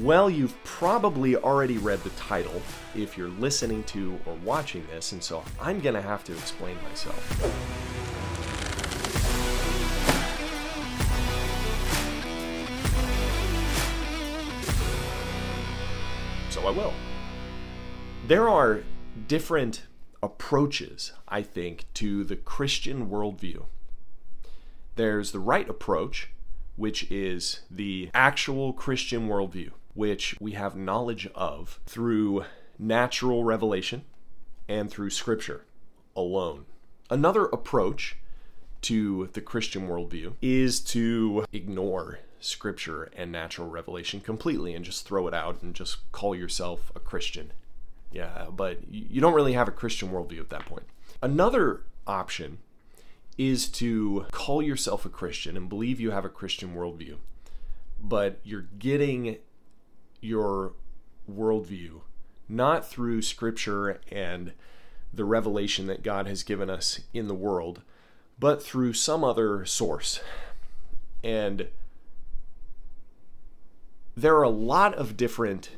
Well, you've probably already read the title if you're listening to or watching this, and so I'm going to have to explain myself. So I will. There are different approaches, I think, to the Christian worldview. There's the right approach, which is the actual Christian worldview, which we have knowledge of through natural revelation and through Scripture alone. Another approach to the Christian worldview is to ignore Scripture and natural revelation completely and just throw it out and just call yourself a Christian. Yeah, but you don't really have a Christian worldview at that point. Another option is to call yourself a Christian and believe you have a Christian worldview, but you're getting your worldview not through Scripture and the revelation that God has given us in the world, but through some other source. And there are a lot of different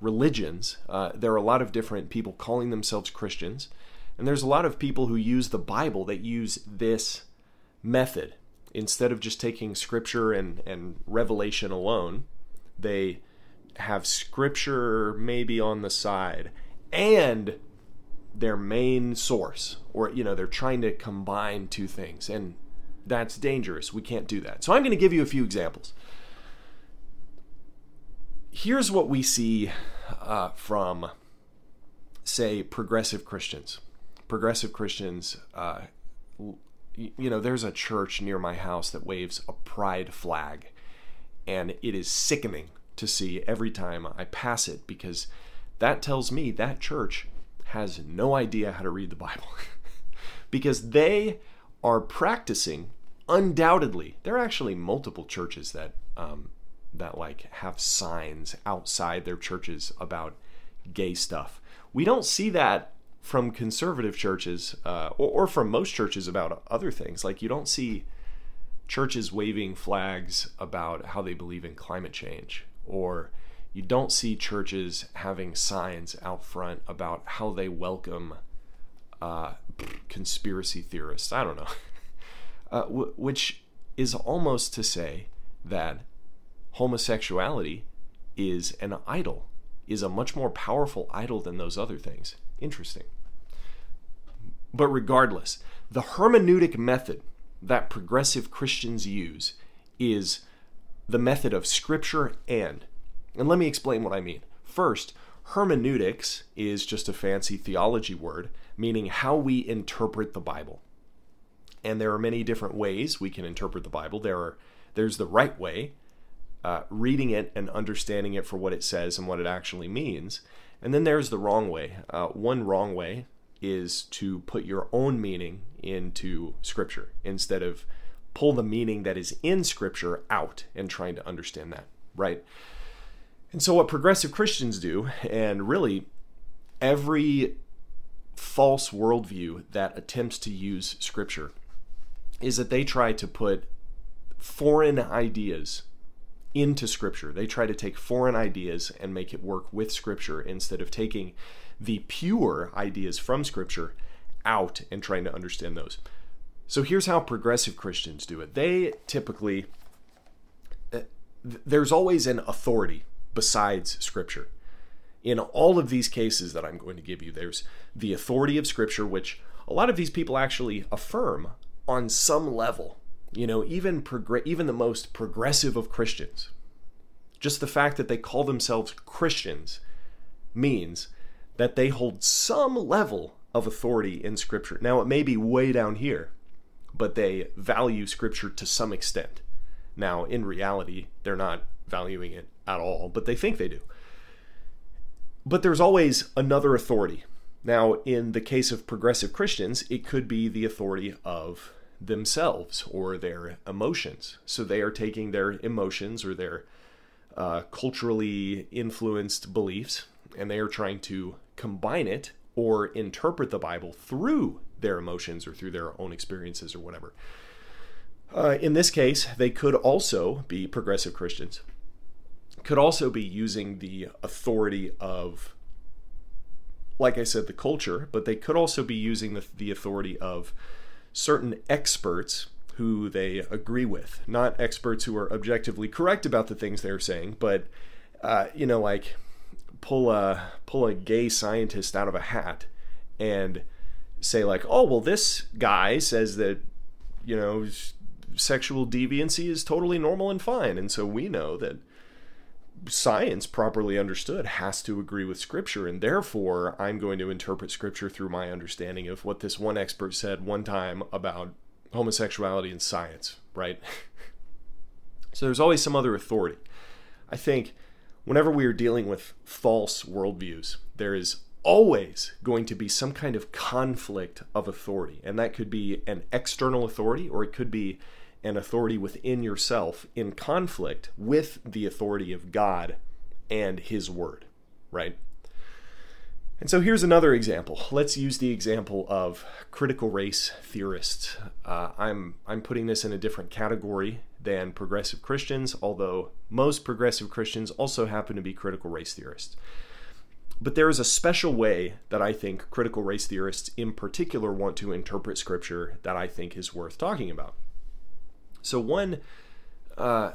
religions. Uh, there are a lot of different people calling themselves Christians. And there's a lot of people who use the Bible that use this method. Instead of just taking scripture and, and revelation alone, they have scripture maybe on the side and their main source. Or, you know, they're trying to combine two things. And that's dangerous. We can't do that. So I'm going to give you a few examples. Here's what we see uh, from, say, progressive Christians. Progressive Christians, uh, you know, there's a church near my house that waves a pride flag, and it is sickening to see every time I pass it because that tells me that church has no idea how to read the Bible. because they are practicing, undoubtedly, there are actually multiple churches that um, that like have signs outside their churches about gay stuff. We don't see that from conservative churches uh, or, or from most churches about other things. Like you don't see churches waving flags about how they believe in climate change or you don't see churches having signs out front about how they welcome uh, conspiracy theorists. I don't know. Uh, w- which is almost to say that homosexuality is an idol, is a much more powerful idol than those other things. Interesting. But regardless, the hermeneutic method that progressive Christians use is the method of scripture and. And let me explain what I mean. First, hermeneutics is just a fancy theology word, meaning how we interpret the Bible. And there are many different ways we can interpret the Bible. There are there's the right way, uh, reading it and understanding it for what it says and what it actually means. And then there's the wrong way. Uh, one wrong way is to put your own meaning into Scripture instead of pull the meaning that is in Scripture out and trying to understand that, right? And so, what progressive Christians do, and really every false worldview that attempts to use Scripture, is that they try to put foreign ideas into Scripture. They try to take foreign ideas and make it work with Scripture instead of taking the pure ideas from Scripture out and trying to understand those. So here's how progressive Christians do it. They typically, uh, there's always an authority besides Scripture. In all of these cases that I'm going to give you, there's the authority of Scripture, which a lot of these people actually affirm on some level you know, even progr- even the most progressive of Christians, just the fact that they call themselves Christians means that they hold some level of authority in Scripture. Now, it may be way down here, but they value Scripture to some extent. Now, in reality, they're not valuing it at all, but they think they do. But there's always another authority. Now, in the case of progressive Christians, it could be the authority of themselves or their emotions. So they are taking their emotions or their uh, culturally influenced beliefs and they are trying to combine it or interpret the Bible through their emotions or through their own experiences or whatever. Uh, in this case, they could also be progressive Christians, could also be using the authority of, like I said, the culture, but they could also be using the, the authority of certain experts who they agree with. Not experts who are objectively correct about the things they're saying, but, uh, you know, like pull a, pull a gay scientist out of a hat and say, like, oh, well, this guy says that, you know, sexual deviancy is totally normal and fine. And so we know that science properly understood has to agree with scripture and therefore i'm going to interpret scripture through my understanding of what this one expert said one time about homosexuality and science right so there's always some other authority i think whenever we are dealing with false worldviews there is always going to be some kind of conflict of authority and that could be an external authority or it could be an authority within yourself in conflict with the authority of God and His Word, right? And so here's another example. Let's use the example of critical race theorists. Uh, I'm I'm putting this in a different category than progressive Christians, although most progressive Christians also happen to be critical race theorists. But there is a special way that I think critical race theorists in particular want to interpret Scripture that I think is worth talking about. So, one uh,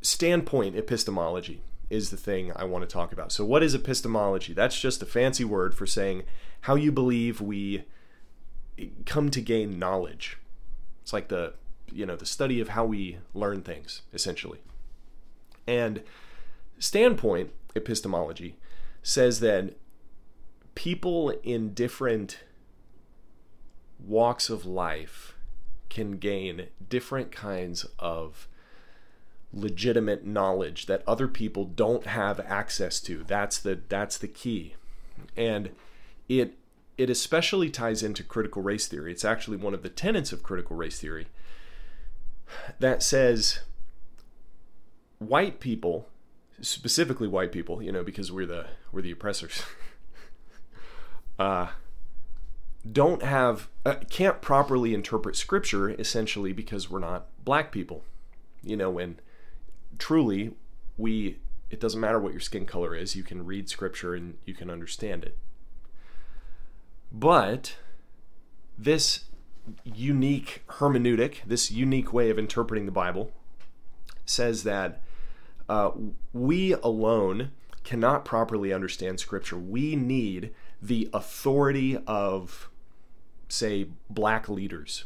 standpoint epistemology is the thing I want to talk about. So, what is epistemology? That's just a fancy word for saying how you believe we come to gain knowledge. It's like the you know the study of how we learn things essentially. And standpoint epistemology says that people in different walks of life can gain different kinds of legitimate knowledge that other people don't have access to. That's the that's the key. And it it especially ties into critical race theory. It's actually one of the tenets of critical race theory that says white people, specifically white people, you know, because we're the we're the oppressors. uh don't have uh, can't properly interpret scripture essentially because we're not black people you know when truly we it doesn't matter what your skin color is you can read scripture and you can understand it but this unique hermeneutic this unique way of interpreting the bible says that uh, we alone cannot properly understand scripture we need the authority of say, black leaders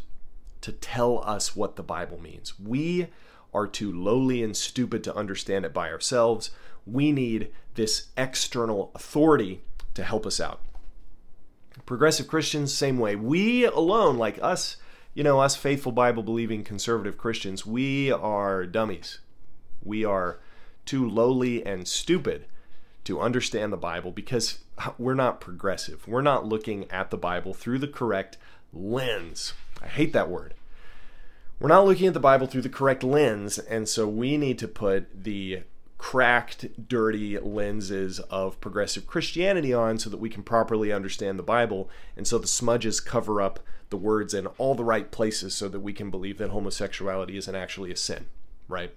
to tell us what the Bible means. We are too lowly and stupid to understand it by ourselves. We need this external authority to help us out. Progressive Christians, same way. We alone, like us, you know, us faithful Bible believing conservative Christians, we are dummies. We are too lowly and stupid to understand the Bible because we're not progressive. We're not looking at the Bible through the correct lens. I hate that word. We're not looking at the Bible through the correct lens, and so we need to put the cracked, dirty lenses of progressive Christianity on so that we can properly understand the Bible, and so the smudges cover up the words in all the right places so that we can believe that homosexuality isn't actually a sin, right?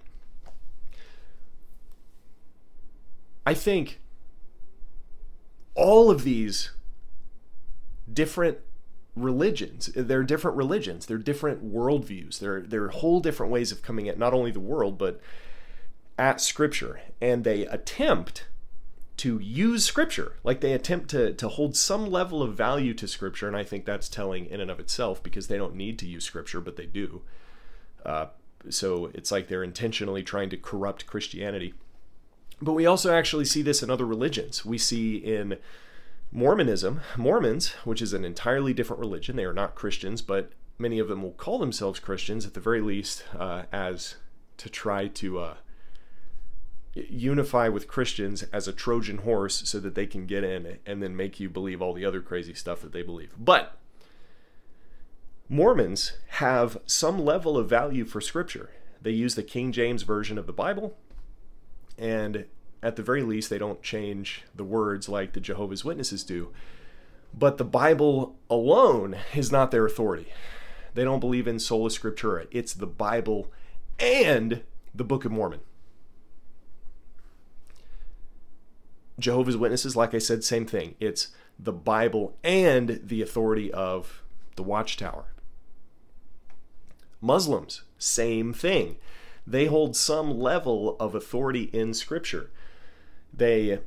I think all of these different religions they're different religions they're different worldviews they're they're whole different ways of coming at not only the world but at scripture. And they attempt to use scripture like they attempt to to hold some level of value to scripture and i think that's telling in and of itself because they don't need to use scripture but they do. Uh, so it's like they're intentionally trying to corrupt christianity but we also actually see this in other religions. We see in Mormonism, Mormons, which is an entirely different religion, they are not Christians, but many of them will call themselves Christians at the very least, uh, as to try to uh, unify with Christians as a Trojan horse so that they can get in and then make you believe all the other crazy stuff that they believe. But Mormons have some level of value for Scripture. They use the King James Version of the Bible, and at the very least, they don't change the words like the Jehovah's Witnesses do. But the Bible alone is not their authority. They don't believe in sola scriptura. It's the Bible and the Book of Mormon. Jehovah's Witnesses, like I said, same thing. It's the Bible and the authority of the Watchtower. Muslims, same thing. They hold some level of authority in Scripture. They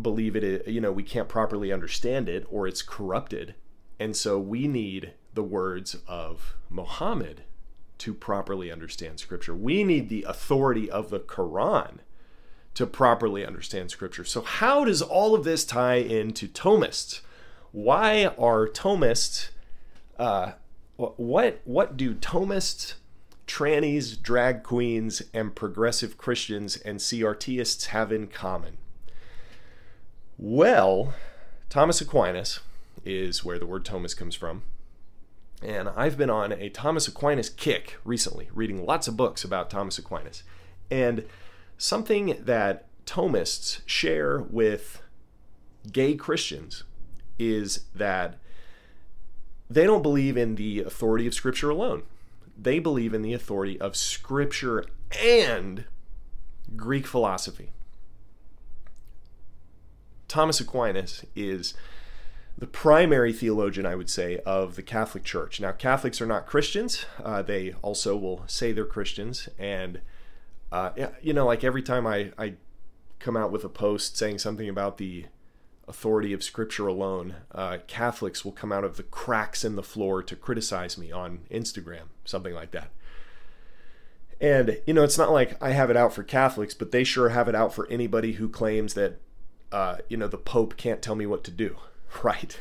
believe it, you know, we can't properly understand it or it's corrupted. And so we need the words of Muhammad to properly understand Scripture. We need the authority of the Quran to properly understand Scripture. So, how does all of this tie into Thomists? Why are Thomists? Uh, what what do Thomists, trannies, drag queens, and progressive Christians and CRTists have in common? Well, Thomas Aquinas is where the word Thomas comes from. And I've been on a Thomas Aquinas kick recently, reading lots of books about Thomas Aquinas. And something that Thomists share with gay Christians is that they don't believe in the authority of Scripture alone. They believe in the authority of Scripture and Greek philosophy. Thomas Aquinas is the primary theologian, I would say, of the Catholic Church. Now, Catholics are not Christians. Uh, they also will say they're Christians. And, uh, you know, like every time I, I come out with a post saying something about the authority of Scripture alone, uh, Catholics will come out of the cracks in the floor to criticize me on Instagram, something like that. And, you know, it's not like I have it out for Catholics, but they sure have it out for anybody who claims that, uh, you know, the Pope can't tell me what to do right?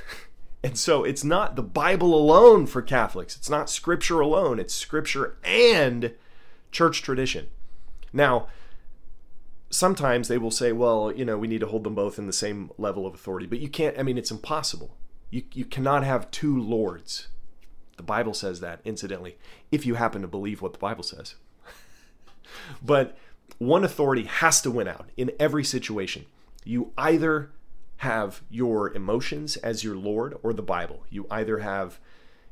And so it's not the Bible alone for Catholics. It's not scripture alone. It's scripture and church tradition. Now, sometimes they will say, well, you know, we need to hold them both in the same level of authority. But you can't, I mean, it's impossible. You, you cannot have two lords. The Bible says that, incidentally, if you happen to believe what the Bible says. but one authority has to win out in every situation. You either have your emotions as your Lord or the Bible. You either have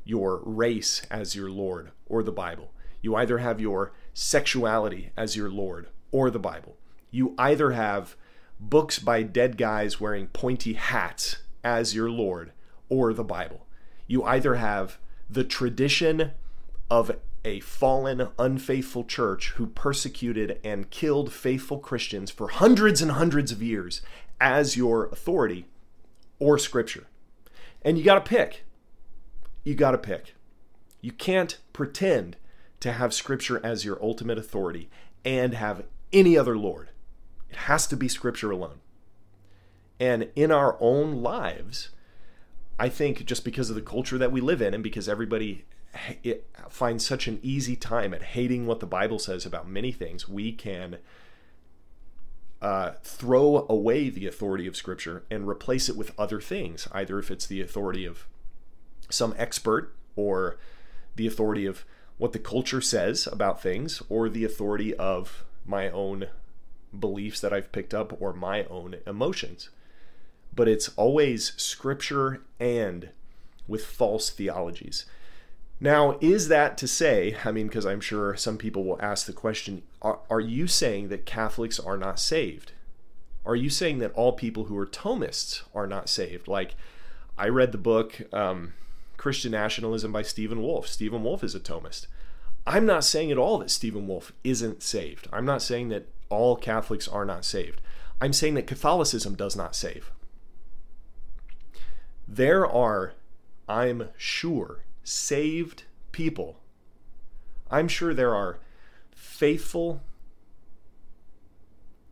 your race as your Lord or the Bible. You either have your sexuality as your Lord or the Bible. You either have books by dead guys wearing pointy hats as your Lord or the Bible. You either have the tradition of a fallen, unfaithful church who persecuted and killed faithful Christians for hundreds and hundreds of years as your authority or scripture. And you got to pick. You got to pick. You can't pretend to have scripture as your ultimate authority and have any other Lord. Has to be scripture alone. And in our own lives, I think just because of the culture that we live in and because everybody finds such an easy time at hating what the Bible says about many things, we can uh, throw away the authority of Scripture and replace it with other things, either if it's the authority of some expert or the authority of what the culture says about things or the authority of my own beliefs that I've picked up or my own emotions. But it's always Scripture and with false theologies. Now, is that to say, I mean, because I'm sure some people will ask the question, are, are you saying that Catholics are not saved? Are you saying that all people who are Thomists are not saved? Like, I read the book um, Christian Nationalism by Stephen Wolfe. Stephen Wolfe is a Thomist. I'm not saying at all that Stephen Wolfe isn't saved. I'm not saying that all Catholics are not saved. I'm saying that Catholicism does not save. There are, I'm sure, saved people. I'm sure there are faithful,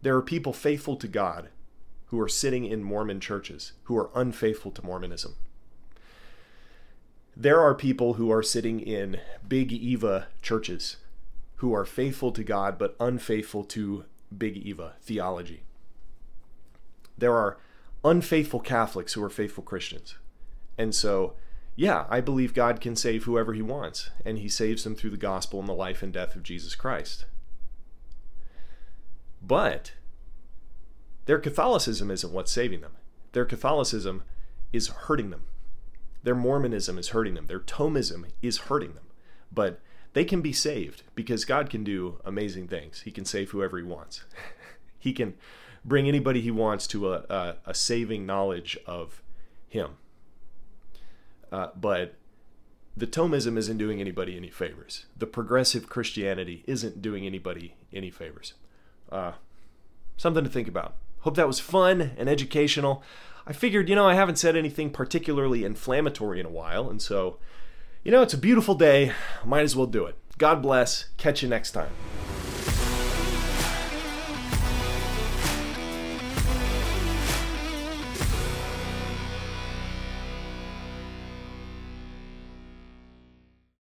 there are people faithful to God who are sitting in Mormon churches who are unfaithful to Mormonism. There are people who are sitting in Big Eva churches who are faithful to God but unfaithful to Big Eva theology. There are unfaithful Catholics who are faithful Christians. And so yeah, I believe God can save whoever he wants, and he saves them through the gospel and the life and death of Jesus Christ. But their Catholicism isn't what's saving them. Their Catholicism is hurting them. Their Mormonism is hurting them. Their Thomism is hurting them. But they can be saved because God can do amazing things. He can save whoever he wants. he can bring anybody he wants to a, a, a saving knowledge of him. Uh, but the Thomism isn't doing anybody any favors. The progressive Christianity isn't doing anybody any favors. Uh, something to think about. Hope that was fun and educational. I figured, you know, I haven't said anything particularly inflammatory in a while, and so, you know, it's a beautiful day. Might as well do it. God bless. Catch you next time.